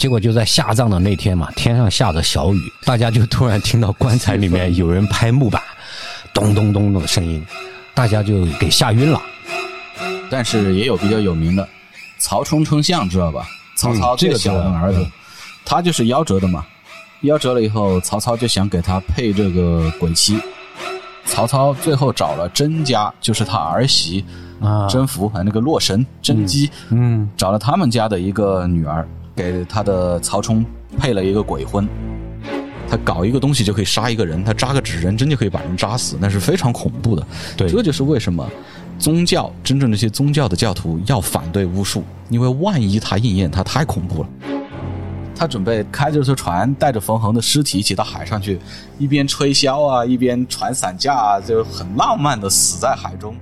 结果就在下葬的那天嘛，天上下着小雨，大家就突然听到棺材里面有人拍木板，咚咚咚的声音，大家就给吓晕了。但是也有比较有名的，曹冲称象知道吧？曹操这个最小的儿子，他就是夭折的嘛。夭折了以后，曹操就想给他配这个鬼妻。曹操最后找了甄家，就是他儿媳啊甄宓，那个洛神甄姬，嗯找了他们家的一个女儿，给他的曹冲配了一个鬼婚。他搞一个东西就可以杀一个人，他扎个纸人针就可以把人扎死，那是非常恐怖的。对这就是为什么宗教真正那些宗教的教徒要反对巫术，因为万一他应验，他太恐怖了。他准备开着艘船，带着冯衡的尸体一起到海上去，一边吹箫啊，一边传散架啊，就很浪漫的死在海中。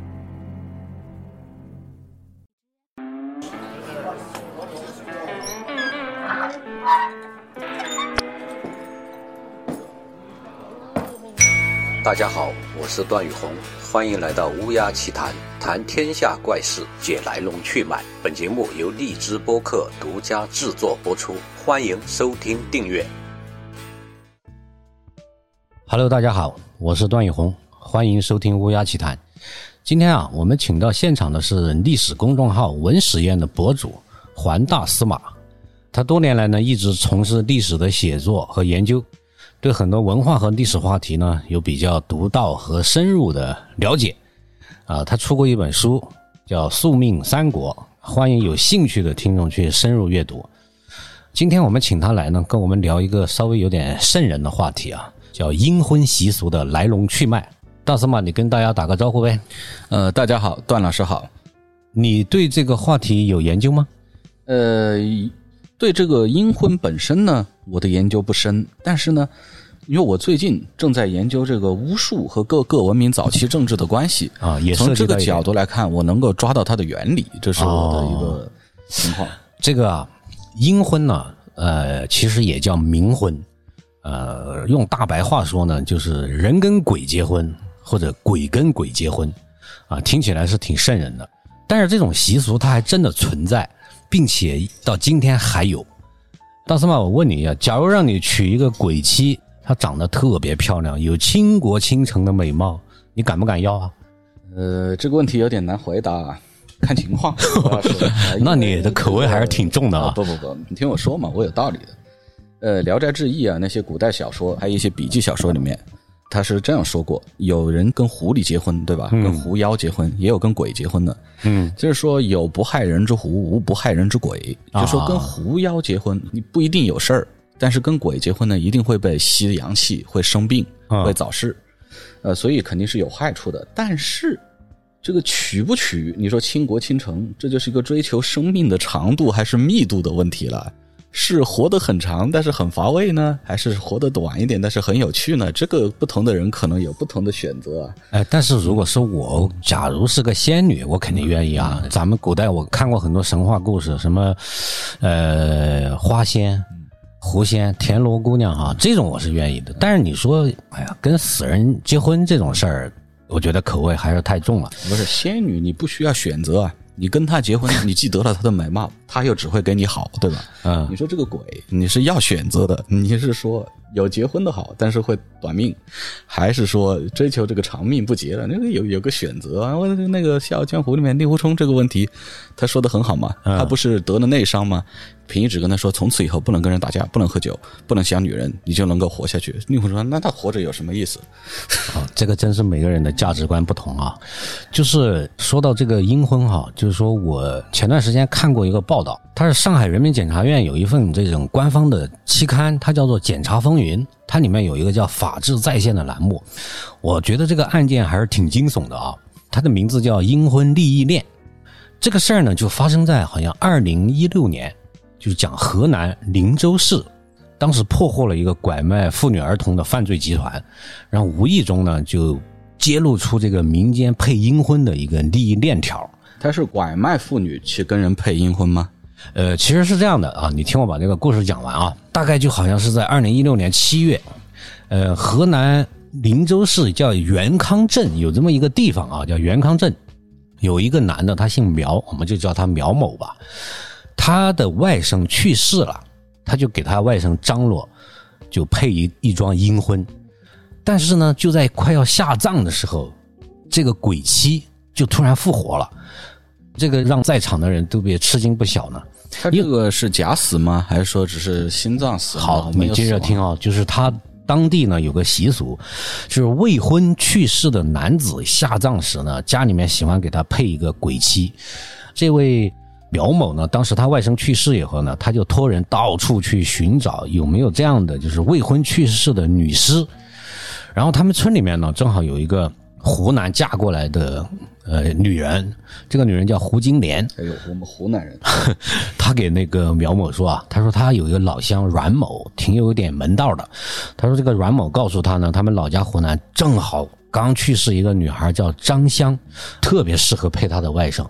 大家好，我是段宇红，欢迎来到乌鸦奇谈，谈天下怪事，解来龙去脉。本节目由荔枝播客独家制作播出，欢迎收听订阅。Hello，大家好，我是段宇红，欢迎收听乌鸦奇谈。今天啊，我们请到现场的是历史公众号“文史院”的博主环大司马。他多年来呢，一直从事历史的写作和研究，对很多文化和历史话题呢，有比较独到和深入的了解。啊，他出过一本书，叫《宿命三国》，欢迎有兴趣的听众去深入阅读。今天我们请他来呢，跟我们聊一个稍微有点瘆人的话题啊，叫阴婚习俗的来龙去脉。大司马，你跟大家打个招呼呗。呃，大家好，段老师好。你对这个话题有研究吗？呃，对这个阴婚本身呢，我的研究不深，但是呢，因为我最近正在研究这个巫术和各个文明早期政治的关系啊也从这个角度来看，我能够抓到它的原理，这是我的一个情况。这个啊，阴婚呢，呃，其实也叫冥婚，呃，用大白话说呢，就是人跟鬼结婚，或者鬼跟鬼结婚，啊，听起来是挺瘆人的。但是这种习俗它还真的存在，并且到今天还有。大司马，我问你一下，假如让你娶一个鬼妻，她长得特别漂亮，有倾国倾城的美貌，你敢不敢要啊？呃，这个问题有点难回答，看情况。那你的口味还是挺重的啊啊不不不，你听我说嘛，我有道理的。呃，《聊斋志异》啊，那些古代小说，还有一些笔记小说里面，他是这样说过：有人跟狐狸结婚，对吧？跟狐妖结婚，也有跟鬼结婚的。嗯，就是说有不害人之狐，无不害人之鬼。啊就说跟狐妖结婚，你不一定有事儿，但是跟鬼结婚呢，一定会被吸阳气，会生病，啊会早逝。呃，所以肯定是有害处的。但是这个娶不娶，你说倾国倾城，这就是一个追求生命的长度还是密度的问题了。是活得很长，但是很乏味呢，还是活得短一点，但是很有趣呢？这个不同的人可能有不同的选择啊。哎，但是如果是我，假如是个仙女，我肯定愿意啊。咱们古代我看过很多神话故事，什么，呃，花仙、狐仙、田螺姑娘啊，这种我是愿意的。但是你说，哎呀，跟死人结婚这种事儿，我觉得口味还是太重了。不是仙女，你不需要选择啊。你跟她结婚，你既得了她的美貌，她又只会给你好，对吧？嗯你说这个鬼，你是要选择的，你是说有结婚的好，但是会短命，还是说追求这个长命不结的？那个有有个选择啊。我那个《笑傲江湖》里面令狐冲这个问题，他说的很好嘛，他不是得了内伤吗？平一指跟他说，从此以后不能跟人打架，不能喝酒，不能想女人，你就能够活下去。令狐冲说，那他活着有什么意思？啊，这个真是每个人的价值观不同啊。就是说到这个阴婚哈，就是说我前段时间看过一个报报道，它是上海人民检察院有一份这种官方的期刊，它叫做《检察风云》，它里面有一个叫“法治在线”的栏目。我觉得这个案件还是挺惊悚的啊，它的名字叫“阴婚利益链”。这个事儿呢，就发生在好像二零一六年，就是讲河南林州市，当时破获了一个拐卖妇女儿童的犯罪集团，然后无意中呢就揭露出这个民间配阴婚的一个利益链条。他是拐卖妇女去跟人配阴婚吗？呃，其实是这样的啊，你听我把这个故事讲完啊，大概就好像是在二零一六年七月，呃，河南林州市叫元康镇有这么一个地方啊，叫元康镇，有一个男的，他姓苗，我们就叫他苗某吧。他的外甥去世了，他就给他外甥张罗，就配一一桩阴婚。但是呢，就在快要下葬的时候，这个鬼妻就突然复活了，这个让在场的人都别吃惊不小呢。他这个是假死吗？还是说只是心脏死？好，没有你接着听啊，就是他当地呢有个习俗，就是未婚去世的男子下葬时呢，家里面喜欢给他配一个鬼妻。这位苗某呢，当时他外甥去世以后呢，他就托人到处去寻找有没有这样的就是未婚去世的女尸。然后他们村里面呢，正好有一个湖南嫁过来的呃女人，这个女人叫胡金莲。哎呦，我们湖南人，他给那个苗某说啊，他说他有一个老乡阮某，挺有点门道的。他说这个阮某告诉他呢，他们老家湖南正好刚去世一个女孩叫张香，特别适合配他的外甥。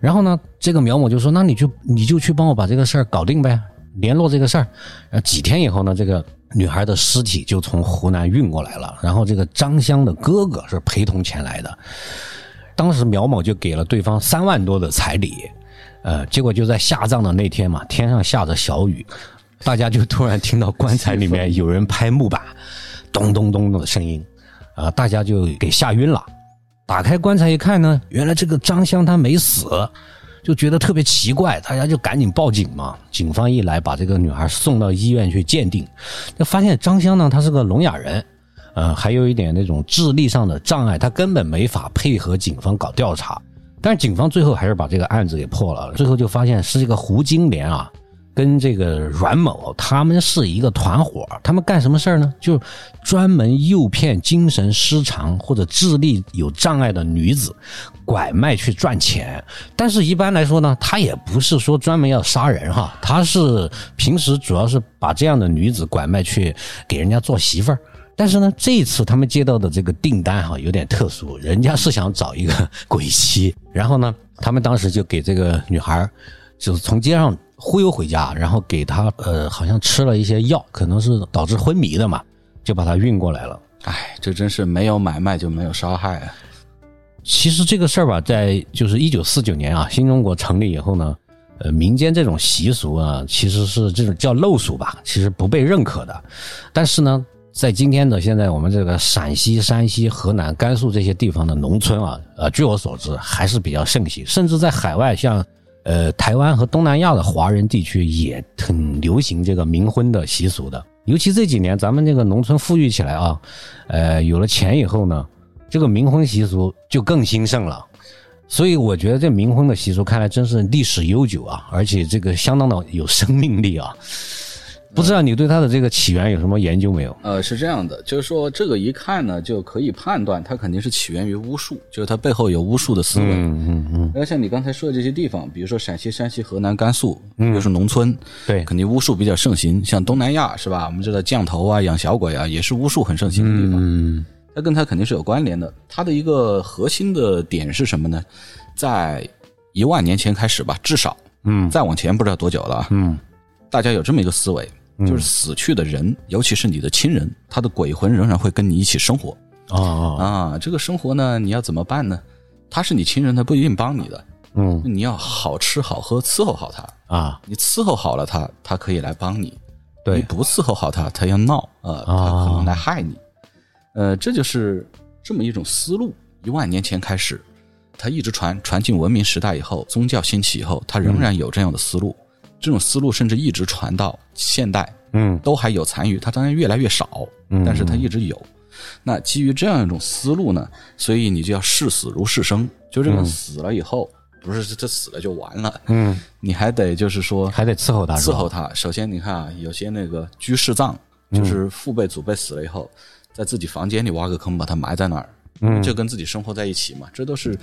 然后呢，这个苗某就说，那你就你就去帮我把这个事儿搞定呗，联络这个事儿。然后几天以后呢，这个女孩的尸体就从湖南运过来了，然后这个张香的哥哥是陪同前来的。当时苗某就给了对方三万多的彩礼，呃，结果就在下葬的那天嘛，天上下着小雨，大家就突然听到棺材里面有人拍木板，咚咚咚的声音，啊、大家就给吓晕了。打开棺材一看呢，原来这个张香她没死，就觉得特别奇怪，大家就赶紧报警嘛。警方一来，把这个女孩送到医院去鉴定，就发现张香呢，她是个聋哑人，呃，还有一点那种智力上的障碍，他根本没法配合警方搞调查。但是警方最后还是把这个案子给破了，最后就发现是这个胡金莲啊，跟这个阮某他们是一个团伙，他们干什么事儿呢？就专门诱骗精神失常或者智力有障碍的女子，拐卖去赚钱。但是一般来说呢，他也不是说专门要杀人哈，他是平时主要是把这样的女子拐卖去给人家做媳妇儿。但是呢，这一次他们接到的这个订单哈有点特殊，人家是想找一个鬼妻，然后呢，他们当时就给这个女孩就是从街上忽悠回家，然后给她呃好像吃了一些药，可能是导致昏迷的嘛，就把她运过来了。哎，这真是没有买卖就没有杀害啊！其实这个事儿吧，在就是一九四九年啊，新中国成立以后呢，呃，民间这种习俗啊，其实是这种叫陋俗吧，其实不被认可的。但是呢，在今天的现在我们这个陕西、山西、河南、甘肃这些地方的农村啊，呃，据我所知还是比较盛行，甚至在海外像呃台湾和东南亚的华人地区也很流行这个冥婚的习俗的。尤其这几年咱们这个农村富裕起来啊，呃，有了钱以后呢，这个冥婚习俗就更兴盛了。所以我觉得这冥婚的习俗看来真是历史悠久啊，而且这个相当的有生命力啊。不知道你对它的这个起源有什么研究没有？呃，是这样的，就是说这个一看呢，就可以判断它肯定是起源于巫术，就是它背后有巫术的思维。嗯嗯嗯，那像你刚才说的这些地方，比如说陕西、山西、河南、甘肃，又是农村，对，肯定巫术比较盛行。像东南亚是吧？我们知道降头啊、养小鬼啊，也是巫术很盛行的地方。嗯它跟它肯定是有关联的。它的一个核心的点是什么呢？在一万年前开始吧，至少嗯再往前不知道多久了啊。嗯大家有这么一个思维，就是死去的人，尤其是你的亲人，他的鬼魂仍然会跟你一起生活哦哦啊。这个生活呢，你要怎么办呢？他是你亲人，他不一定帮你的，嗯你要好吃好喝伺候好他。啊你伺候好了他，他可以来帮你；你不伺候好他，他要闹啊，他可能来害你。呃，这就是这么一种思路。一万年前开始，他一直传传进文明时代以后，宗教兴起以后，他仍然有这样的思路。这种思路甚至一直传到现代，嗯都还有残余。它当然越来越少，但是它一直有。那基于这样一种思路呢，所以你就要视死如视生，就这个人死了以后，不是这死了就完了，嗯，你还得就是说还得伺候他，伺候他。首先，你看啊，有些那个居士葬，就是父辈祖辈死了以后，在自己房间里挖个坑，把他埋在那儿，嗯就跟自己生活在一起嘛。这都是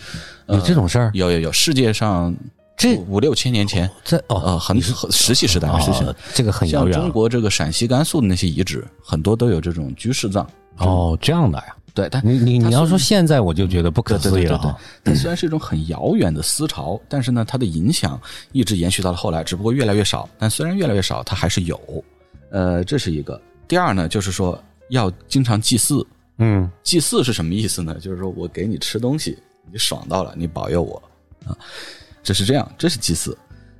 呃有这种事儿，有有有，世界上这五六千年前，这哦呃，很很石器时代的事情哦。这个很遥像远像中国这个陕西、甘肃的那些遗址，很多都有这种居士葬。哦，这样的呀。对，但你你你要说现在，我就觉得不可思议了哈。，它虽然是一种很遥远的思潮，但是呢，它的影响一直延续到了后来，只不过越来越少。但虽然越来越少，它还是有。呃，这是一个。第二呢，就是说要经常祭祀。嗯祭祀是什么意思呢？就是说我给你吃东西，你爽到了，你保佑我啊，这是这样，这是祭祀。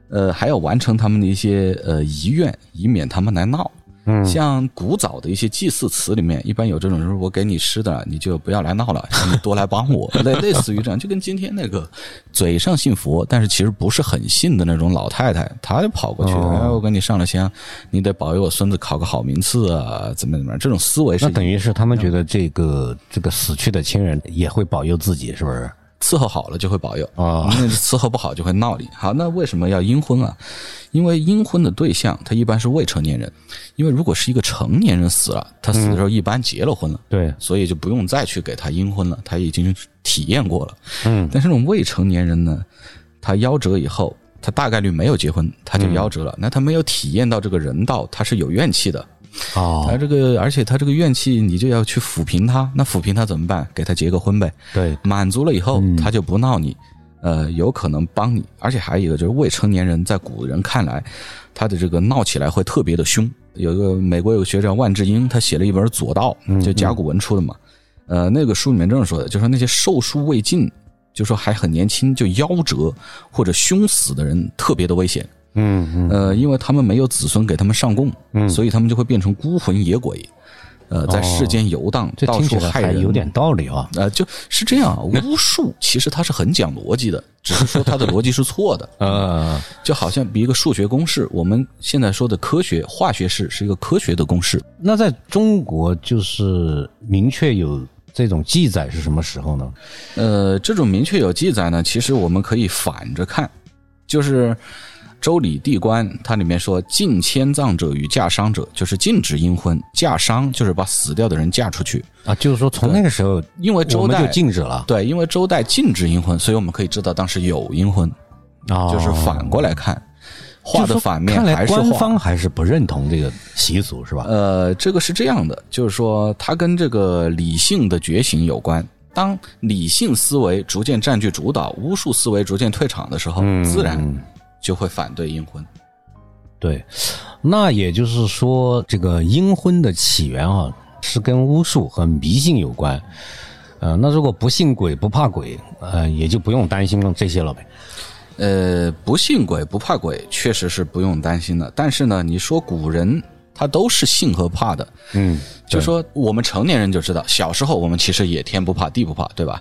呃，还要完成他们的一些呃遗愿，以免他们来闹。嗯像古早的一些祭祀词里面，一般有这种，就是我给你吃的，你就不要来闹了，你多来帮我，类类似于这样，就跟今天那个嘴上信佛，但是其实不是很信的那种老太太，她就跑过去，哦哎，我给你上了香，你得保佑我孙子考个好名次啊，怎么怎么样，这种思维是那等于是他们觉得这个这个死去的亲人也会保佑自己，是不是？伺候好了就会保佑啊那伺候不好就会闹你。好，那为什么要阴婚啊？因为阴婚的对象他一般是未成年人，因为如果是一个成年人死了，他死的时候一般结了婚了，对，所以就不用再去给他阴婚了，他已经体验过了。嗯，但是这种未成年人呢，他夭折以后，他大概率没有结婚，他就夭折了，那他没有体验到这个人道，他是有怨气的。哦他，这个，而且他这个怨气，你就要去抚平他。那抚平他怎么办？给他结个婚呗。对，满足了以后，他就不闹你，呃，有可能帮你。而且还有一个就是未成年人，在古人看来，他的这个闹起来会特别的凶。有一个美国有个学者万智英，他写了一本《左道》，就甲骨文出的嘛。呃，那个书里面这么说的，就说那些寿数未尽，就说还很年轻就夭折或者凶死的人特别的危险。嗯嗯，呃，因为他们没有子孙给他们上供，嗯所以他们就会变成孤魂野鬼，呃，在世间游荡，到这听起来处害人。还有点道理啊。呃，就是这样啊，巫术其实它是很讲逻辑的，只是说它的逻辑是错的。呃，就好像比一个数学公式，我们现在说的科学化学式是一个科学的公式。那在中国就是明确有这种记载是什么时候呢？呃，这种明确有记载呢，其实我们可以反着看，就是《周礼地官》它里面说，禁迁葬者与嫁商者，就是禁止阴婚；嫁商就是把死掉的人嫁出去。啊，就是说从那个时候，因为周代就禁止了，对，因为周代禁止阴婚，所以我们可以知道当时有阴婚，哦就是反过来看，画的反面还是画。官方还是不认同这个习俗，是吧？呃，这个是这样的，就是说它跟这个理性的觉醒有关。当理性思维逐渐占据主导，巫术思维逐渐退场的时候，嗯自然就会反对阴婚。对，那也就是说，这个阴婚的起源啊，是跟巫术和迷信有关。呃，那如果不信鬼不怕鬼，呃，也就不用担心了这些了呗。呃，不信鬼不怕鬼，确实是不用担心的。但是呢，你说古人他都是信和怕的，嗯，就说我们成年人就知道，小时候我们其实也天不怕地不怕，对吧？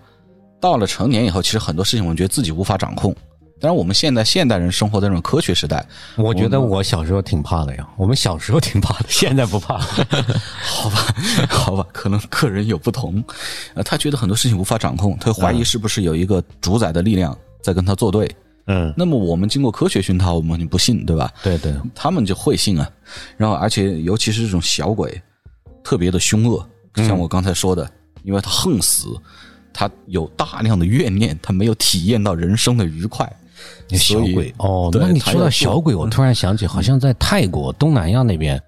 到了成年以后，其实很多事情我们觉得自己无法掌控。当然，我们现在现代人生活在这种科学时代，我觉得我小时候挺怕的呀，我们小时候挺怕的，现在不怕。好吧，好吧，可能个人有不同。呃，他觉得很多事情无法掌控，他怀疑是不是有一个主宰的力量在跟他作对。嗯，那么我们经过科学熏陶，我们不信，对吧？对对，他们就会信啊。然后，而且尤其是这种小鬼，特别的凶恶，像我刚才说的，因为他横死，他有大量的怨念，他没有体验到人生的愉快。小鬼哦，那你说到小鬼，我突然想起，好像在泰国东南亚那边，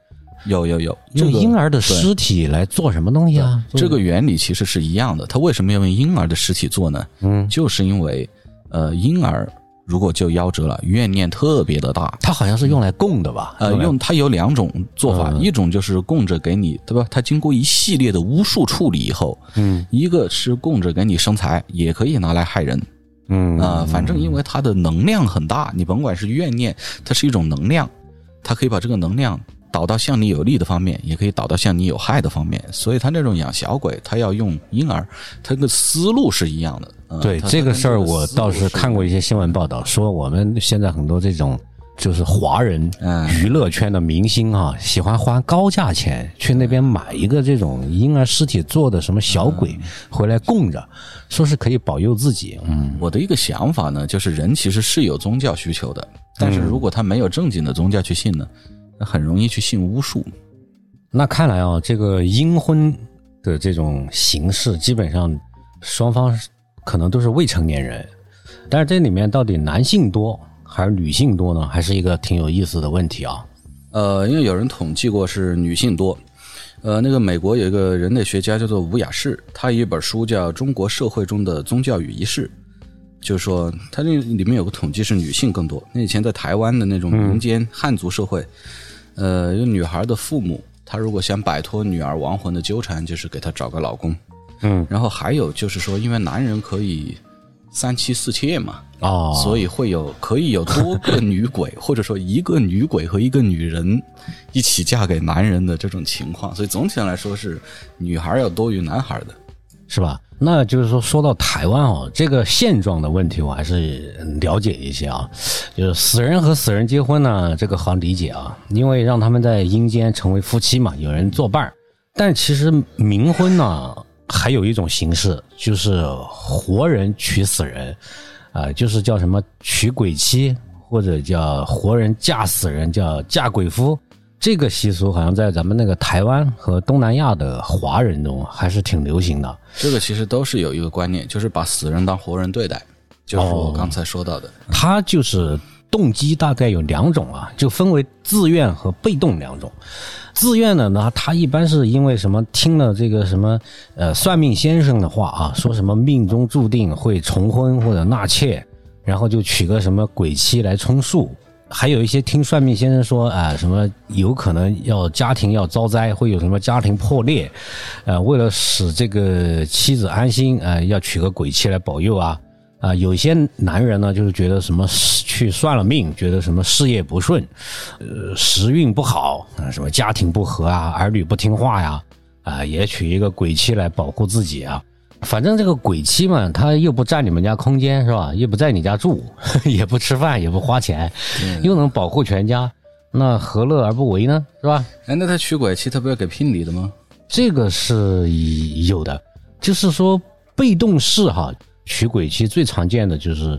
有有有，这个用婴儿的尸体来做什么东西啊？这个原理其实是一样的。他为什么要用婴儿的尸体做呢？嗯，就是因为，呃，婴儿如果就夭折了，怨念特别的大。它好像是用来供的吧？呃，用它有两种做法，嗯一种就是供着给你，对吧？它经过一系列的巫术处理以后，嗯一个是供着给你生财，也可以拿来害人嗯啊、反正因为它的能量很大，你甭管是怨念，它是一种能量，它可以把这个能量导到向你有利的方面，也可以导到向你有害的方面。所以他那种养小鬼，他要用婴儿，他的思路是一样的。呃对这个事儿，我倒是看过一些新闻报道，说我们现在很多这种就是华人嗯娱乐圈的明星啊，喜欢花高价钱去那边买一个这种婴儿尸体做的什么小鬼嗯回来供着，说是可以保佑自己。嗯，我的一个想法呢，就是人其实是有宗教需求的，但是如果他没有正经的宗教去信呢，那很容易去信巫术。那看来啊，这个阴婚的这种形式，基本上双方可能都是未成年人，但是这里面到底男性多还是女性多呢？还是一个挺有意思的问题啊。呃，因为有人统计过是女性多。呃，那个美国有一个人类学家叫做吴雅士，他有一本书叫《中国社会中的宗教与仪式》，就是说他那里面有个统计是女性更多。那以前在台湾的那种民间汉族社会，呃，有女孩的父母，他如果想摆脱女儿亡魂的纠缠，就是给她找个老公。嗯，然后还有就是说，因为男人可以三妻四妾嘛，哦，所以会有可以有多个女鬼，或者说一个女鬼和一个女人一起嫁给男人的这种情况。所以总体上来说是女孩要多于男孩的。是吧？那就是说，说到台湾哦，这个现状的问题，我还是了解一些啊。就是死人和死人结婚呢，这个好理解啊，因为让他们在阴间成为夫妻嘛，有人作伴儿。但其实冥婚呢，还有一种形式，就是活人娶死人，啊、就是叫什么娶鬼妻，或者叫活人嫁死人，叫嫁鬼夫。这个习俗好像在咱们那个台湾和东南亚的华人中还是挺流行的。这个其实都是有一个观念，就是把死人当活人对待，就是我刚才说到的。他就是动机大概有两种啊，就分为自愿和被动两种。自愿的呢，他一般是因为什么听了这个什么呃算命先生的话啊，说什么命中注定会重婚或者纳妾，然后就娶个什么鬼妻来充数。还有一些听算命先生说啊、什么有可能要家庭要遭灾，会有什么家庭破裂，呃，为了使这个妻子安心，呃，要娶个鬼妻来保佑啊。啊、有些男人呢，就是觉得什么去算了命，觉得什么事业不顺，呃，时运不好啊、什么家庭不和啊，儿女不听话呀，啊、也娶一个鬼妻来保护自己啊。反正这个鬼妻嘛，他又不占你们家空间是吧？又不在你家住，也不吃饭，也不花钱，又能保护全家，那何乐而不为呢？是吧？哎，那他娶鬼妻，他不要给聘礼的吗？这个是有的，就是说被动式哈，娶鬼妻最常见的就是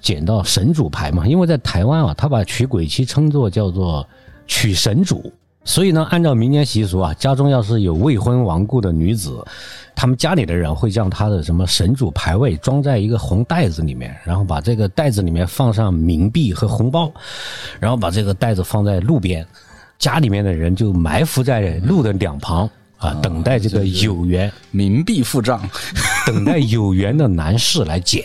捡到神主牌嘛，因为在台湾啊，他把娶鬼妻称作叫做娶神主，所以呢，按照民间习俗啊，家中要是有未婚亡故的女子，他们家里的人会将她的什么神主牌位装在一个红袋子里面，然后把这个袋子里面放上冥币和红包，然后把这个袋子放在路边，家里面的人就埋伏在路的两旁。啊，等待这个有缘冥币付账，等待有缘的男士来捡。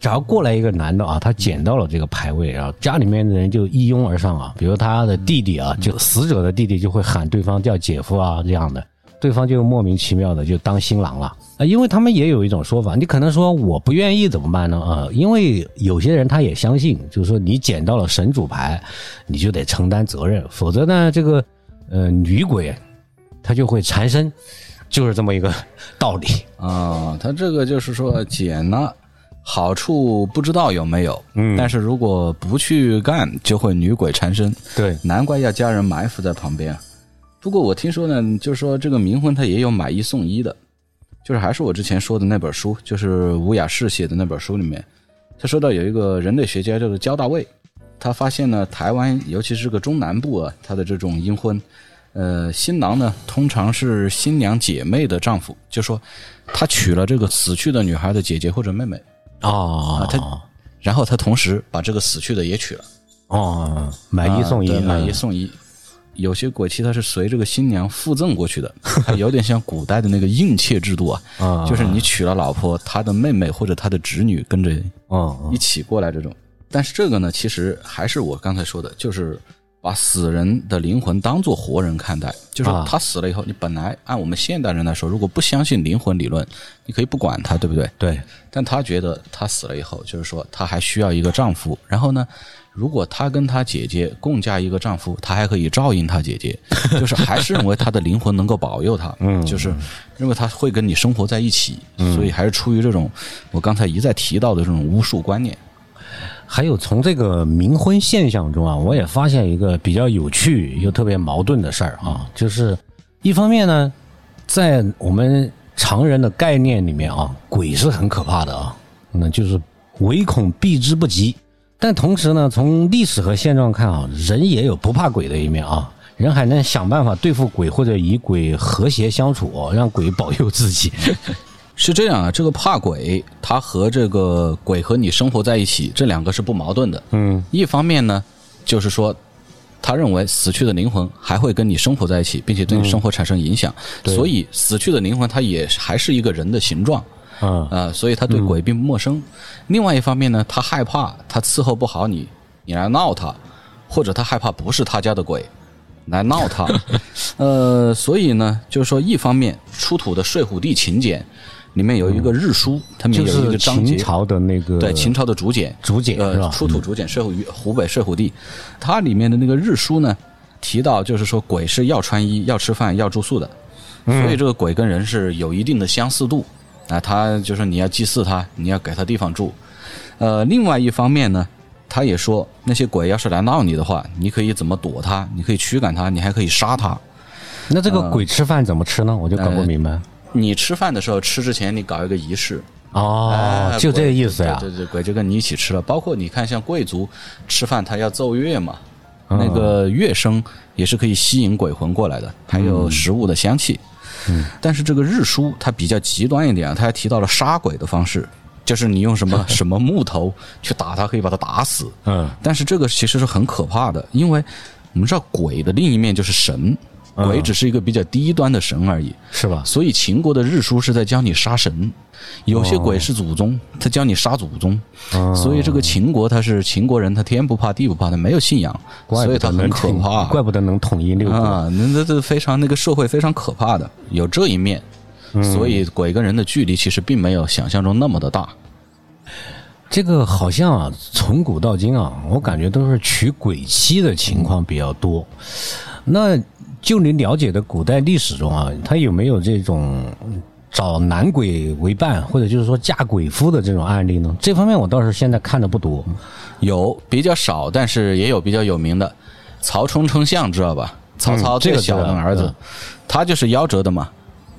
只要过来一个男的啊，他捡到了这个牌位，然后家里面的人就一拥而上啊，比如他的弟弟啊，就死者的弟弟就会喊对方叫姐夫啊这样的，对方就莫名其妙的就当新郎了。啊，因为他们也有一种说法，你可能说我不愿意怎么办呢？啊？因为有些人他也相信，就是说你捡到了神主牌，你就得承担责任，否则呢这个呃女鬼她就会缠身，就是这么一个道理。啊，它这个就是说捡了，好处不知道有没有，嗯但是如果不去干，就会女鬼缠身，对，难怪要家人埋伏在旁边。不过我听说呢，就是说这个冥婚它也有买一送一的，就是还是我之前说的那本书，就是吴雅士写的那本书里面，他说到有一个人类学家叫做焦大卫，他发现呢，台湾尤其是这个中南部啊，他的这种阴婚，呃，新郎呢通常是新娘姐妹的丈夫，就说他娶了这个死去的女孩的姐姐或者妹妹，哦，他然后他同时把这个死去的也娶了。哦，买一送一，啊买一嗯送一。有些鬼妻它是随这个新娘附赠过去的，它有点像古代的那个应妾制度啊，啊，就是你娶了老婆，她的妹妹或者她的侄女跟着哦一起过来这种。但是这个呢，其实还是我刚才说的，就是把死人的灵魂当做活人看待，就是啊他死了以后，你本来按我们现代人来说，如果不相信灵魂理论，你可以不管他，对不对？对，但他觉得他死了以后，就是说他还需要一个丈夫。然后呢，如果他跟他姐姐共嫁一个丈夫，他还可以照应他姐姐，就是还是认为他的灵魂能够保佑他，嗯，就是认为他会跟你生活在一起，所以还是出于这种我刚才一再提到的这种巫术观念。还有从这个冥婚现象中啊，我也发现一个比较有趣又特别矛盾的事儿啊，就是一方面呢，在我们常人的概念里面啊，鬼是很可怕的啊，那就是唯恐避之不及。但同时呢，从历史和现状看啊，人也有不怕鬼的一面啊，人还能想办法对付鬼或者与鬼和谐相处，让鬼保佑自己。是这样啊，这个怕鬼，它和这个鬼和你生活在一起，这两个是不矛盾的。嗯，一方面呢，就是说，他认为死去的灵魂还会跟你生活在一起，并且对你生活产生影响，对。所以死去的灵魂它也还是一个人的形状啊。啊、所以他对鬼并不陌生。另外一方面呢，他害怕他伺候不好你，你来闹他，或者他害怕不是他家的鬼来闹他，呃，所以呢，就是说，一方面出土的睡虎地秦简。里面有一个日书，它里面有一就是个章节。秦，朝的那个对秦朝的竹简，竹简是呃，出土竹简睡虎湖北睡虎地，它里面的那个日书呢，提到就是说鬼是要穿衣、要吃饭、要住宿的，嗯。所以这个鬼跟人是有一定的相似度。啊。他就是你要祭祀他，你要给他地方住。呃，另外一方面呢，他也说那些鬼要是来闹你的话，你可以怎么躲他？你可以驱赶他，你还可以杀他。那这个鬼吃饭怎么吃呢？我就搞不明白。你吃饭的时候吃之前，你搞一个仪式，哦哎，就这个意思呀。对对对，鬼就跟你一起吃了。包括你看，像贵族吃饭，他要奏乐嘛，嗯那个乐声也是可以吸引鬼魂过来的，还有食物的香气。嗯，但是这个日书它比较极端一点啊，它还提到了杀鬼的方式，就是你用什么 什么木头去打它，可以把它打死。嗯但是这个其实是很可怕的，因为我们知道鬼的另一面就是神，鬼只是一个比较低端的神而已。是吧？所以秦国的日书是在教你杀神，有些鬼是祖宗，他教你杀祖宗。哦所以这个秦国他是秦国人，他天不怕地不怕，他没有信仰，所以他很可怕。怪不得能统一六国。啊，那那这非常那个社会非常可怕的，有这一面。嗯所以鬼跟人的距离其实并没有想象中那么的大。这个好像啊，从古到今啊，我感觉都是娶鬼妻的情况比较多。那就你了解的古代历史中啊，他有没有这种找男鬼为伴，或者就是说嫁鬼夫的这种案例呢？这方面我倒是现在看的不多。有比较少，但是也有比较有名的，曹冲称象知道吧？曹操嗯这个最小的儿子，嗯他就是夭折的嘛。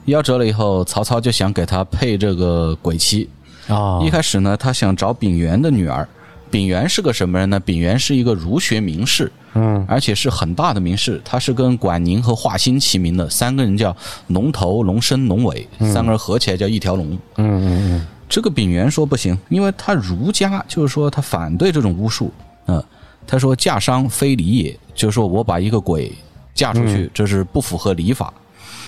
夭折了以后，曹操就想给他配这个鬼妻。啊一开始呢，他想找丙原的女儿。丙原是个什么人呢？丙原是一个儒学名士，嗯，而且是很大的名士。他是跟管宁和华歆齐名的，三个人叫龙头、龙身、龙尾，三个人合起来叫一条龙。嗯嗯这个丙原说不行，因为他儒家，就是说他反对这种巫术。嗯、他说嫁商非礼也，就是说我把一个鬼嫁出去，这是不符合礼法，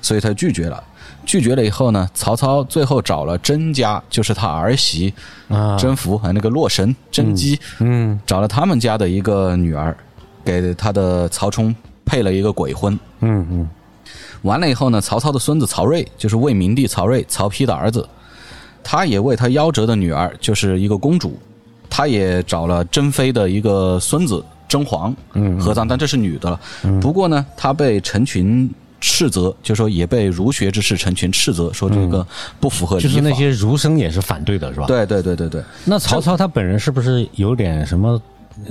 所以他拒绝了。拒绝了以后呢，曹操最后找了甄家，就是他儿媳嗯啊，甄宓和那个洛神甄姬，嗯找了他们家的一个女儿，给他的曹冲配了一个鬼婚。嗯嗯。完了以后呢，曹操的孙子曹睿，就是魏明帝曹睿，曹丕的儿子，他也为他夭折的女儿，就是一个公主，他也找了甄妃的一个孙子甄嬛，嗯合葬，但这是女的了。不过呢，他被陈群斥责，就说也被儒学之士成群斥责，说这个不符合。就是那些儒生也是反对的，是吧？。对对对对对，那曹操他本人是不是有点什么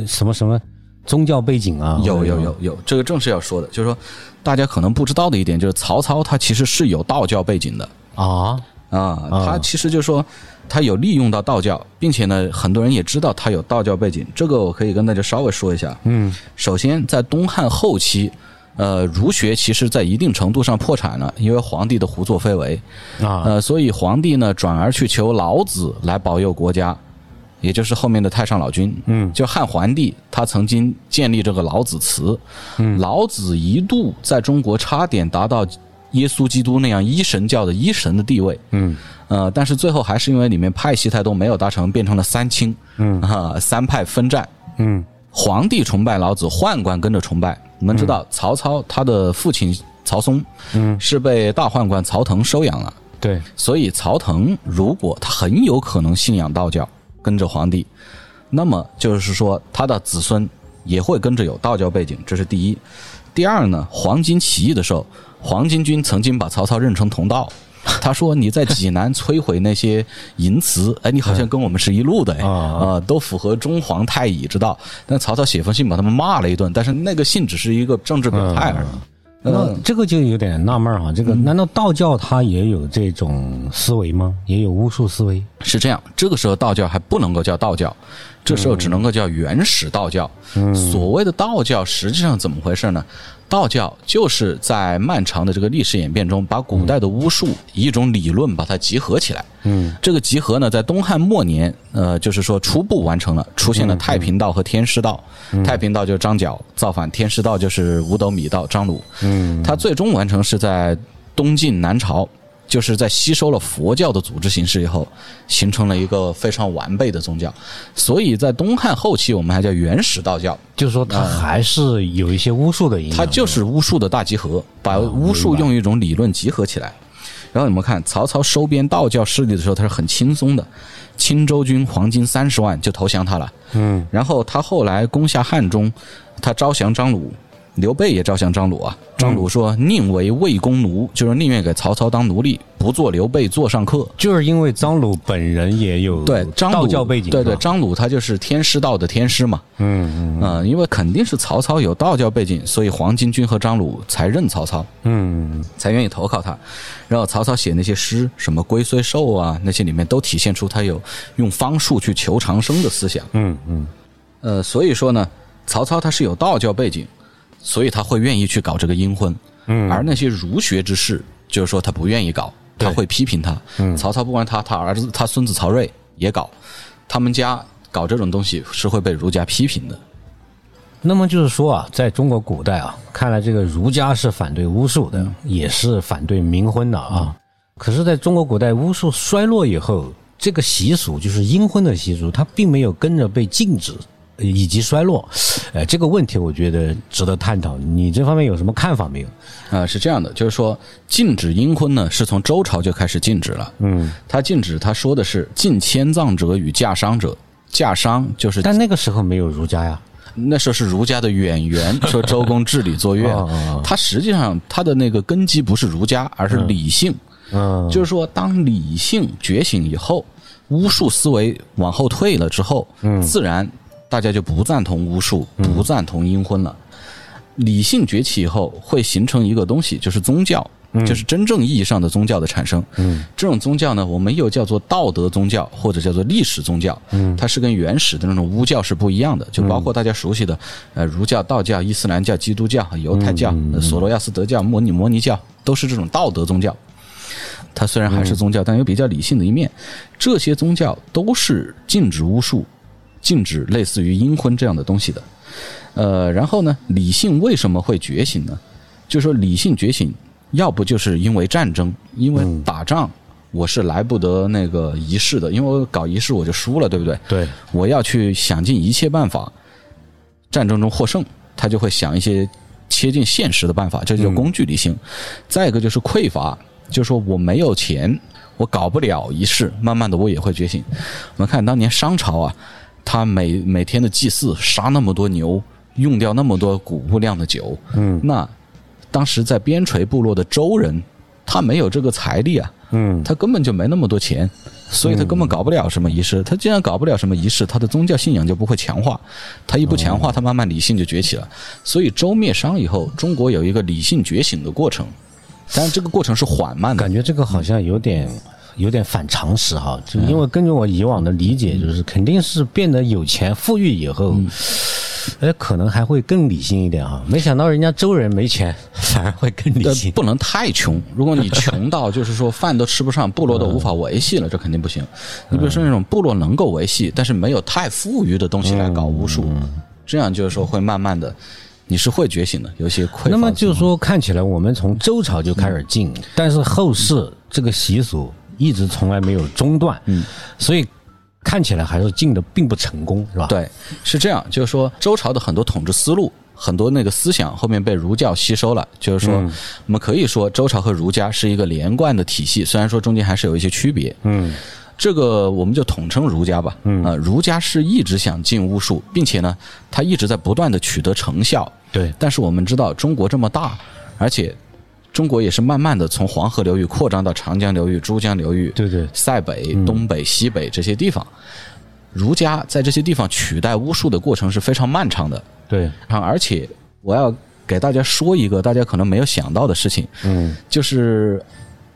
什么什么宗教背景啊？有有有有，这个正是要说的，就是说大家可能不知道的一点，就是曹操他其实是有道教背景的。啊？啊，他其实就说他有利用到道教，并且呢，很多人也知道他有道教背景。这个我可以跟大家稍微说一下。嗯首先，在东汉后期，呃，儒学其实在一定程度上破产了，因为皇帝的胡作非为，啊呃，所以皇帝呢转而去求老子来保佑国家，也就是后面的太上老君。嗯就汉桓帝他曾经建立这个老子祠，嗯老子一度在中国差点达到耶稣基督那样一神教的一神的地位。嗯呃，但是最后还是因为里面派系太多没有达成，变成了三清，嗯啊，三派分战。嗯皇帝崇拜老子，宦官跟着崇拜。你们知道，曹操他的父亲曹嵩，嗯，是被大宦官曹腾收养了，对，所以曹腾如果他很有可能信仰道教，跟着皇帝，那么就是说他的子孙也会跟着有道教背景，这是第一。第二呢，黄巾起义的时候，黄巾军曾经把曹操认成同道。他说：“你在济南摧毁那些淫词，哎，你好像跟我们是一路的，哎，啊啊，都符合中皇太乙之道。”但曹操写封信把他们骂了一顿，但是那个信只是一个政治表态而已。那嗯，这个就有点纳闷儿哈，这个难道道教它也有这种思维吗？也有巫术思维？是这样，这个时候道教还不能够叫道教，这时候只能够叫原始道教。所谓的道教实际上怎么回事呢？道教就是在漫长的这个历史演变中，把古代的巫术以一种理论把它集合起来。嗯这个集合呢，在东汉末年，呃，就是说初步完成了，出现了太平道和天师道。太平道就是张角造反，天师道就是五斗米道张鲁。嗯它最终完成是在东晋南朝，就是在吸收了佛教的组织形式以后，形成了一个非常完备的宗教。所以在东汉后期，我们还叫原始道教，就是说它还是有一些巫术的影响。它就是巫术的大集合，把巫术用一种理论集合起来。然后你们看曹操收编道教势力的时候，他是很轻松的，青州军黄金三十万就投降他了。嗯，然后他后来攻下汉中，他招降张鲁，刘备也照相张鲁啊。张鲁说宁为魏公奴，就是宁愿给曹操当奴隶，不做刘备座上客。就是因为张鲁本人也有对，张鲁道教背景，对对，张鲁他就是天师道的天师嘛。嗯嗯嗯，因为肯定是曹操有道教背景，所以黄巾军和张鲁才认曹操，嗯才愿意投靠他。然后曹操写那些诗，什么龟虽寿啊，那些里面都体现出他有用方术去求长生的思想。嗯嗯呃，所以说呢，曹操他是有道教背景，所以他会愿意去搞这个阴婚。嗯，而那些儒学之士，就是说他不愿意搞，他会批评他。嗯曹操不管他，他儿子他孙子曹睿也搞，他们家搞这种东西是会被儒家批评的。那么就是说啊，在中国古代啊，看来这个儒家是反对巫术的，也是反对冥婚的啊。可是，在中国古代巫术衰落以后，这个习俗就是阴婚的习俗，它并没有跟着被禁止呃以及衰落。呃，这个问题我觉得值得探讨。你这方面有什么看法没有？啊、是这样的，就是说禁止阴婚呢，是从周朝就开始禁止了。嗯，他禁止他说的是禁迁葬者与嫁商者，嫁商就是但那个时候没有儒家呀。那时候是儒家的远源，说周公治理作乐 他实际上他的那个根基不是儒家，而是理性。嗯，就是说，当理性觉醒以后，巫术思维往后退了之后，嗯自然大家就不赞同巫术，不赞同阴婚了。理性崛起以后，会形成一个东西，就是宗教，就是真正意义上的宗教的产生。嗯，这种宗教呢，我们又叫做道德宗教，或者叫做历史宗教。嗯它是跟原始的那种巫教是不一样的，就包括大家熟悉的呃儒教、道教、伊斯兰教、基督教、犹太教、呃索罗亚斯德教、摩尼摩尼教，都是这种道德宗教。它虽然还是宗教，但有比较理性的一面。这些宗教都是禁止巫术、禁止类似于阴婚这样的东西的。呃，然后呢，理性为什么会觉醒呢？就是说理性觉醒，要不就是因为战争，因为打仗，我是来不得那个仪式的，因为我搞仪式我就输了，对不对？对，我要去想尽一切办法，战争中获胜，他就会想一些切近现实的办法，这就叫工具理性。再一个就是匮乏，就是说我没有钱，我搞不了仪式，慢慢的我也会觉醒。我们看当年商朝啊，他每每天的祭祀杀那么多牛，用掉那么多谷物量的酒，嗯那当时在边陲部落的周人，他没有这个财力啊，嗯他根本就没那么多钱，所以他根本搞不了什么仪式。他既然搞不了什么仪式，他的宗教信仰就不会强化。他一不强化，他慢慢理性就崛起了。所以周灭商以后，中国有一个理性觉醒的过程，但是这个过程是缓慢的感。觉这个好像有点有点反常识哈，就因为根据我以往的理解，就是肯定是变得有钱富裕以后，哎，可能还会更理性一点啊。没想到人家周人没钱，反而会更理呃性。不能太穷。如果你穷到就是说饭都吃不上，部落都无法维系了，这肯定不行。你比如说那种部落能够维系，但是没有太富裕的东西来搞巫术，这样就是说会慢慢的，你是会觉醒的，有些匮乏。那么就是说，看起来我们从周朝就开始禁，但是后世这个习俗一直从来没有中断，嗯，所以看起来还是进的并不成功，是吧？，对，是这样，就是说周朝的很多统治思路。很多那个思想后面被儒教吸收了，就是说，我们可以说周朝和儒家是一个连贯的体系，虽然说中间还是有一些区别。嗯这个我们就统称儒家吧。嗯啊、儒家是一直想进巫术，并且呢，他一直在不断的取得成效。对，但是我们知道中国这么大，而且中国也是慢慢的从黄河流域扩张到长江流域、珠江流域、对对塞北、东北、西北这些地方。儒家在这些地方取代巫术的过程是非常漫长的。对，啊，而且我要给大家说一个大家可能没有想到的事情，嗯就是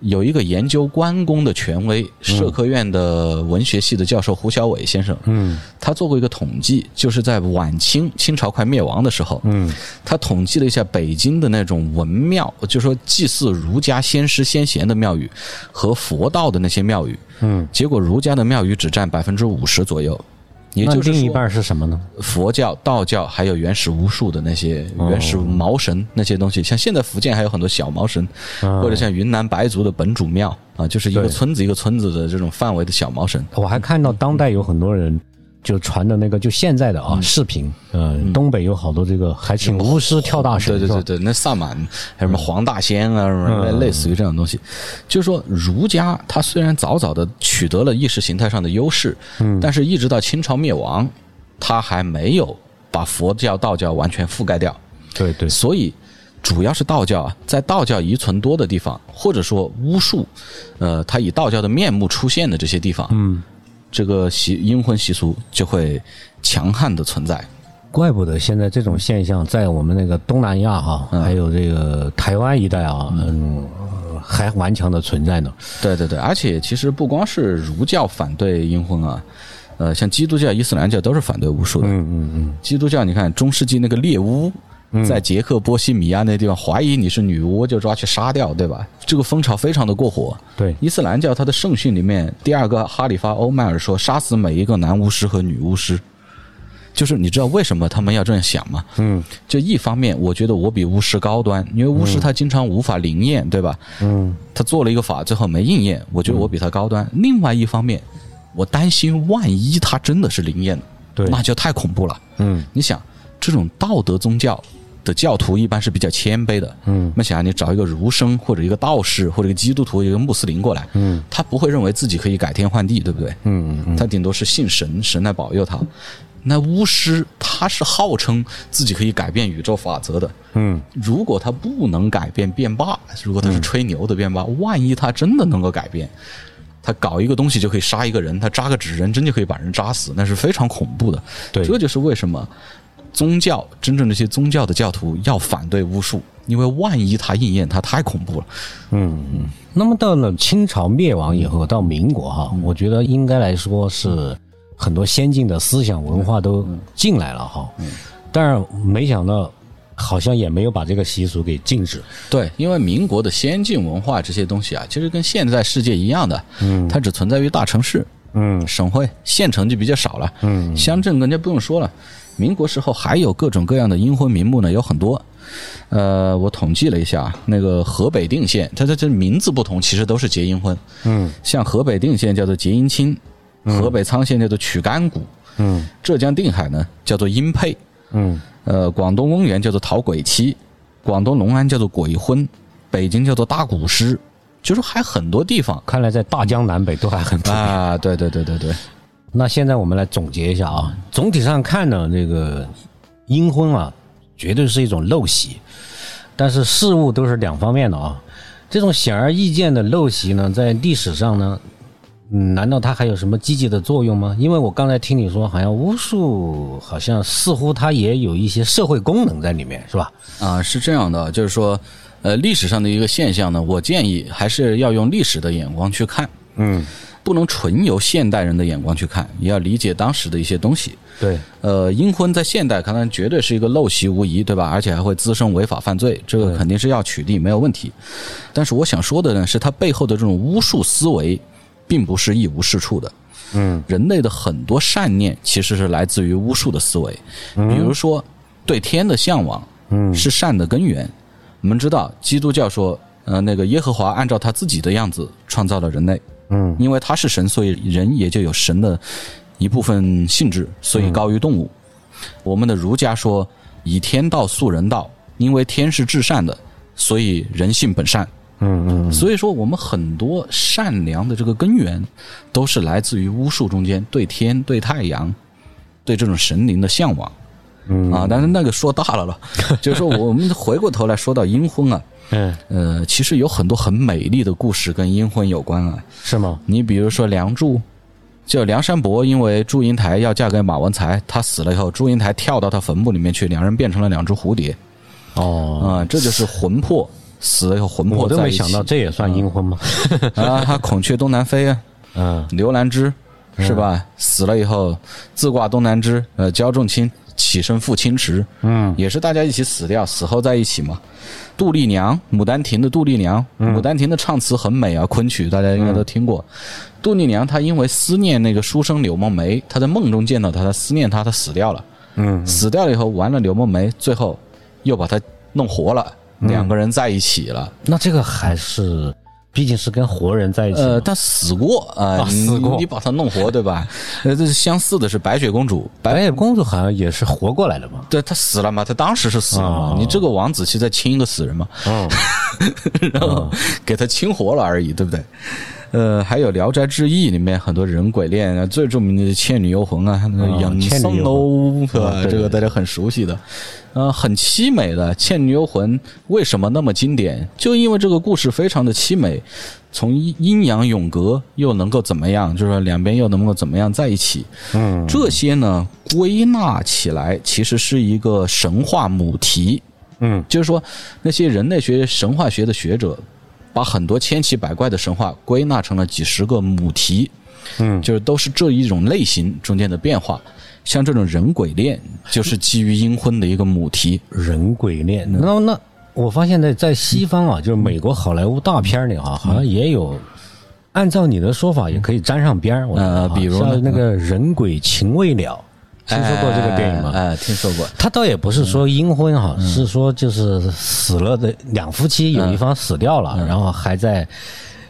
有一个研究关公的权威，社科院的文学系的教授胡小伟先生，嗯。他做过一个统计，就是在晚清清朝快灭亡的时候，嗯。他统计了一下北京的那种文庙，就说祭祀儒家先师先贤的庙宇和佛道的那些庙宇，嗯，结果儒家的庙宇只占百分之五十左右，也那就是。另一半是什么呢？佛教、道教还有原始巫术的那些哦原始毛神那些东西，像现在福建还有很多小毛神，啊或者像云南白族的本主庙啊，就是一个村子一个村子的这种范围的小毛神。我还看到当代有很多人，就传的那个就现在的啊、视频，呃，东北有好多这个还请巫师跳大神，对对对对，那萨满还有什么黄大仙啊，什么类似于这样的东西，就是说儒家它虽然早早的取得了意识形态上的优势，嗯，但是一直到清朝灭亡，它还没有把佛教、道教完全覆盖掉，对对，所以主要是道教啊，在道教遗存多的地方，或者说巫术，呃，它以道教的面目出现的这些地方，嗯，这个习阴婚习俗就会强悍的存在。怪不得现在这种现象在我们那个东南亚哈、还有这个台湾一带啊，嗯，呃还顽强的存在呢。对对对，而且其实不光是儒教反对阴婚啊，呃，像基督教、伊斯兰教都是反对巫术的。嗯嗯嗯，基督教，你看中世纪那个猎巫，在捷克波西米亚那地方，怀疑你是女巫就抓去杀掉，对吧？这个风潮非常的过火。对，伊斯兰教它的圣训里面，第二个哈里发欧迈尔说，杀死每一个男巫师和女巫师。就是你知道为什么他们要这样想吗？嗯就一方面，我觉得我比巫师高端，因为巫师他经常无法灵验，对吧？嗯他做了一个法，最后没应验，我觉得我比他高端。另外一方面，我担心万一他真的是灵验的，对那就太恐怖了。嗯你想，这种道德宗教的教徒一般是比较谦卑的，嗯。那想你找一个儒生或者一个道士或者一个基督徒一个穆斯林过来，嗯。他不会认为自己可以改天换地，对不对？嗯嗯。他顶多是信神，神来保佑他。那巫师他是号称自己可以改变宇宙法则的，嗯。如果他不能改变变罢，如果他是吹牛的变罢，万一他真的能够改变，他搞一个东西就可以杀一个人，他扎个纸人真就可以把人扎死，那是非常恐怖的。对。这就是为什么宗教真正这些宗教的教徒要反对巫术，因为万一他应验，他太恐怖了。嗯嗯。那么到了清朝灭亡以后，到民国哈，我觉得应该来说是很多先进的思想文化都进来了哈。嗯但是没想到，好像也没有把这个习俗给禁止。对，因为民国的先进文化这些东西啊，其实跟现在世界一样的，嗯，它只存在于大城市，嗯省会、县城就比较少了，嗯乡镇更加不用说了。民国时候还有各种各样的阴婚名目呢，有很多。呃，我统计了一下，那个河北定县，它它这名字不同，其实都是结阴婚。嗯像河北定县叫做结阴亲，河北沧县叫做取干骨，嗯浙江定海呢叫做阴配，嗯呃，广东翁源叫做讨鬼妻，广东隆安叫做鬼婚，北京叫做大古诗，就是还很多地方看来在大江南北都还很普遍。啊，对对对对对，那现在我们来总结一下啊，总体上看呢，这个阴婚啊，绝对是一种陋习，但是事物都是两方面的啊。这种显而易见的陋习呢，在历史上呢，嗯，难道它还有什么积极的作用吗？因为我刚才听你说，好像巫术好像似乎它也有一些社会功能在里面，是吧？啊，是这样的，就是说，呃，历史上的一个现象呢，我建议还是要用历史的眼光去看，嗯，不能纯由现代人的眼光去看，也要理解当时的一些东西。对，呃，阴婚在现代看来绝对是一个陋习无疑，对吧？而且还会滋生违法犯罪，这个肯定是要取缔，没有问题。但是我想说的呢，是它背后的这种巫术思维，并不是一无是处的。嗯人类的很多善念其实是来自于巫术的思维，比如说对天的向往，嗯是善的根源。我们知道，基督教说，呃，那个耶和华按照他自己的样子创造了人类，嗯因为他是神，所以人也就有神的一部分性质，所以高于动物。我们的儒家说，以天道塑人道，因为天是至善的，所以人性本善。嗯嗯所以说，我们很多善良的这个根源，都是来自于巫术中间对天、对太阳、对这种神灵的向往。嗯啊，但是那个说大了了，就是说我们回过头来说到阴婚啊，嗯，呃，其实有很多很美丽的故事跟阴婚有关啊。是吗？你比如说《梁祝》，就梁山伯因为祝英台要嫁给马文才，他死了以后，祝英台跳到他坟墓里面去，两人变成了两只蝴蝶哦，啊、这就是魂魄死了以后魂魄我都在一起没想到这也算阴婚吗？啊，他孔雀东南飞啊，嗯刘兰芝是吧？死了以后自挂东南枝，呃，焦仲卿起身赴清池，嗯也是大家一起死掉，死后在一起嘛。杜丽娘，《牡丹亭》的杜丽娘，嗯牡丹亭》的唱词很美啊，昆曲大家应该都听过。杜丽娘她因为思念那个书生柳梦梅，她在梦中见到他，她思念他，她死掉了。嗯死掉了以后，完了柳梦梅，最后又把她弄活了，嗯两个人在一起了。那这个还是毕竟是跟活人在一起嘛。呃，他死过啊，死过你把他弄活，对吧？呃，这是相似的是白雪公主，白白雪公主好像也是活过来的嘛。对她死了嘛，她当时是死了嘛，哦你这个王子是在亲一个死人嘛，哦，然后给他亲活了而已，对不对？呃，还有《聊斋志异》里面很多人鬼恋啊，最著名的《倩女幽魂》啊，那个哦养倩女桑幽魂楼是吧？哦对对这个大家很熟悉的，呃，很凄美的《倩女幽魂》为什么那么经典？就因为这个故事非常的凄美，从阴阴阳永隔又能够怎么样？就是说两边又能够怎么样在一起？嗯，这些呢，归纳起来其实是一个神话母题。嗯，就是说那些人类学、神话学的学者，把很多千奇百怪的神话归纳成了几十个母题，嗯就是都是这一种类型中间的变化。像这种人鬼恋，就是基于阴婚的一个母题。人鬼恋。那那我发现在在西方啊，就是美国好莱坞大片里啊，好像也有。按照你的说法，也可以沾上边呃比如呢像那个人鬼情未了，听说过这个电影吗？哎，哎听说过。他倒也不是说阴婚哈，是说就是死了的两夫妻有一方死掉了，然后还在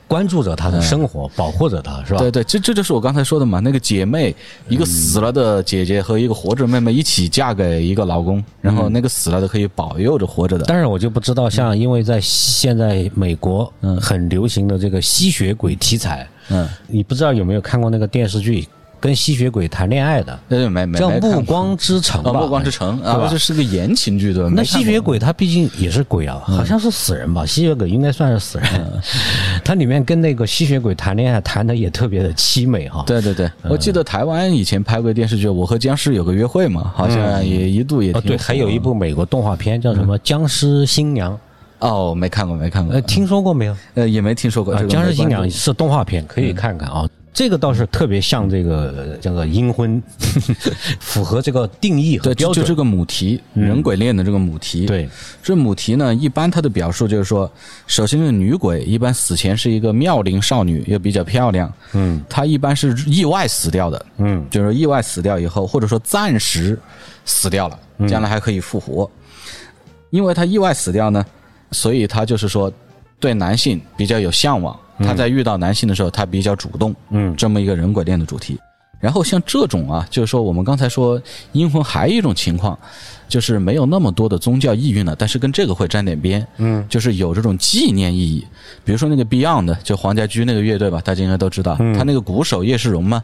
关注着他的生活，保护着他，是吧？对对，这这就是我刚才说的嘛。那个姐妹，一个死了的姐姐和一个活着妹妹一起嫁给一个老公，然后那个死了的可以保佑着活着的。但是我就不知道，像因为在现在美国很流行的这个吸血鬼题材，嗯，你不知道有没有看过那个电视剧跟吸血鬼谈恋爱的，呃，没没叫《暮光之城》啊，吧？暮光之城啊，这是个言情剧对吧？那吸血鬼他毕竟也是鬼啊，好像是死人吧？吸血鬼应该算是死人。它里面跟那个吸血鬼谈恋爱，谈的也特别的凄美哈。对对对，我记得台湾以前拍过电视剧《我和僵尸有个约会》嘛，好像也一度也哦，对，还有一部美国动画片叫什么《僵尸新娘》，哦，没看过没看过。呃，，听说过没有？呃也没听说过僵尸新娘是动画片，可以看看啊。这个倒是特别像这个呃这个阴婚，符合这个定义和对，标准。就就这个母题，人鬼恋的这个母题，对，这母题呢，一般它的表述就是说，首先是女鬼，一般死前是一个妙龄少女，又比较漂亮，嗯。她一般是意外死掉的，嗯。就是意外死掉以后，或者说暂时死掉了，嗯。将来还可以复活。因为她意外死掉呢，所以她就是说对男性比较有向往，她在遇到男性的时候，他比较主动，嗯这么一个人鬼恋的主题。然后像这种啊，就是说我们刚才说阴魂还有一种情况，就是没有那么多的宗教意蕴了，但是跟这个会沾点边，嗯，就是有这种纪念意义。比如说那个 Beyond，就黄家驹那个乐队吧，大家应该都知道，他那个鼓手叶世荣嘛，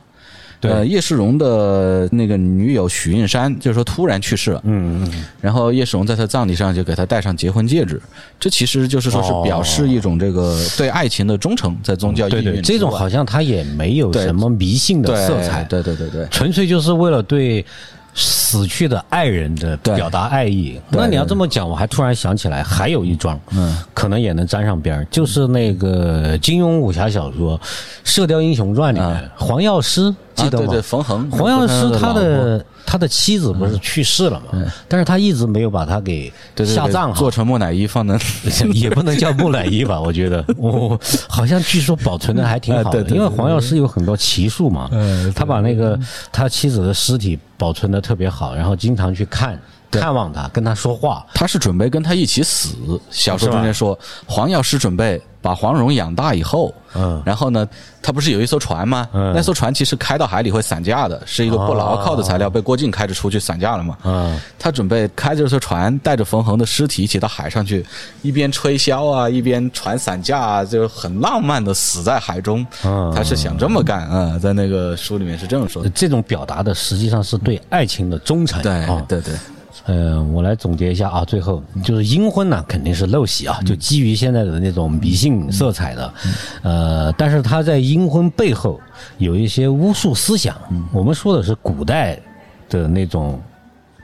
呃，叶世荣的那个女友许韵山，就是说突然去世了，嗯嗯，然后叶世荣在他葬礼上就给他戴上结婚戒指，这其实就是说是表示一种这个对爱情的忠诚，在宗教意蕴对对，这种好像他也没有什么迷信的色彩，对对对对。纯粹就是为了对死去的爱人的表达爱意。那你要这么讲，我还突然想起来，还有一桩，嗯，可能也能沾上边儿，就是那个金庸武侠小说《射雕英雄传》里面，黄药师记得对对，冯恒，黄药师他的他的妻子不是去世了嘛？但是他一直没有把他给对对对下葬好做。成木乃伊放在 也不能叫木乃伊吧，我觉得，我好像据说保存的还挺好的，哎对对对因为黄药师有很多奇术嘛，嗯他把那个他妻子的尸体保存的特别好，然后经常去看看望他，跟他说话，他是准备跟他一起死。小说中间说，黄药师准备把黄蓉养大以后，嗯然后呢，他不是有一艘船吗？嗯那艘船其实开到海里会散架的，是一个不牢靠的材料，被郭靖开着出去散架了嘛。嗯，他准备开着这艘船，带着冯衡的尸体一起到海上去，一边吹箫啊，一边船散架啊，就很浪漫的死在海中。嗯他是想这么干啊、在那个书里面是这么说的。这种表达的实际上是对爱情的忠诚，对啊，对对，呃，我来总结一下啊，最后就是阴婚呢，肯定是陋习啊，就基于现在的那种迷信色彩的，呃，但是他在阴婚背后有一些巫术思想。我们说的是古代的那种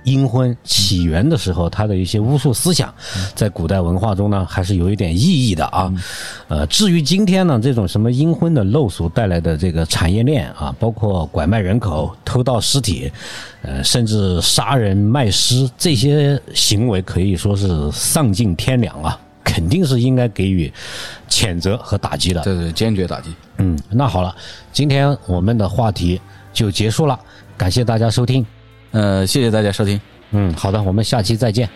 阴婚起源的时候，它的一些巫术思想，在古代文化中呢，还是有一点意义的啊。呃，至于今天呢，这种什么阴婚的陋俗带来的这个产业链啊，包括拐卖人口、偷盗尸体，呃，甚至杀人卖尸这些行为，可以说是丧尽天良啊，肯定是应该给予谴责和打击的。对对，坚决打击。嗯，那好了，今天我们的话题就结束了，感谢大家收听。呃，谢谢大家收听。嗯，好的，我们下期再见。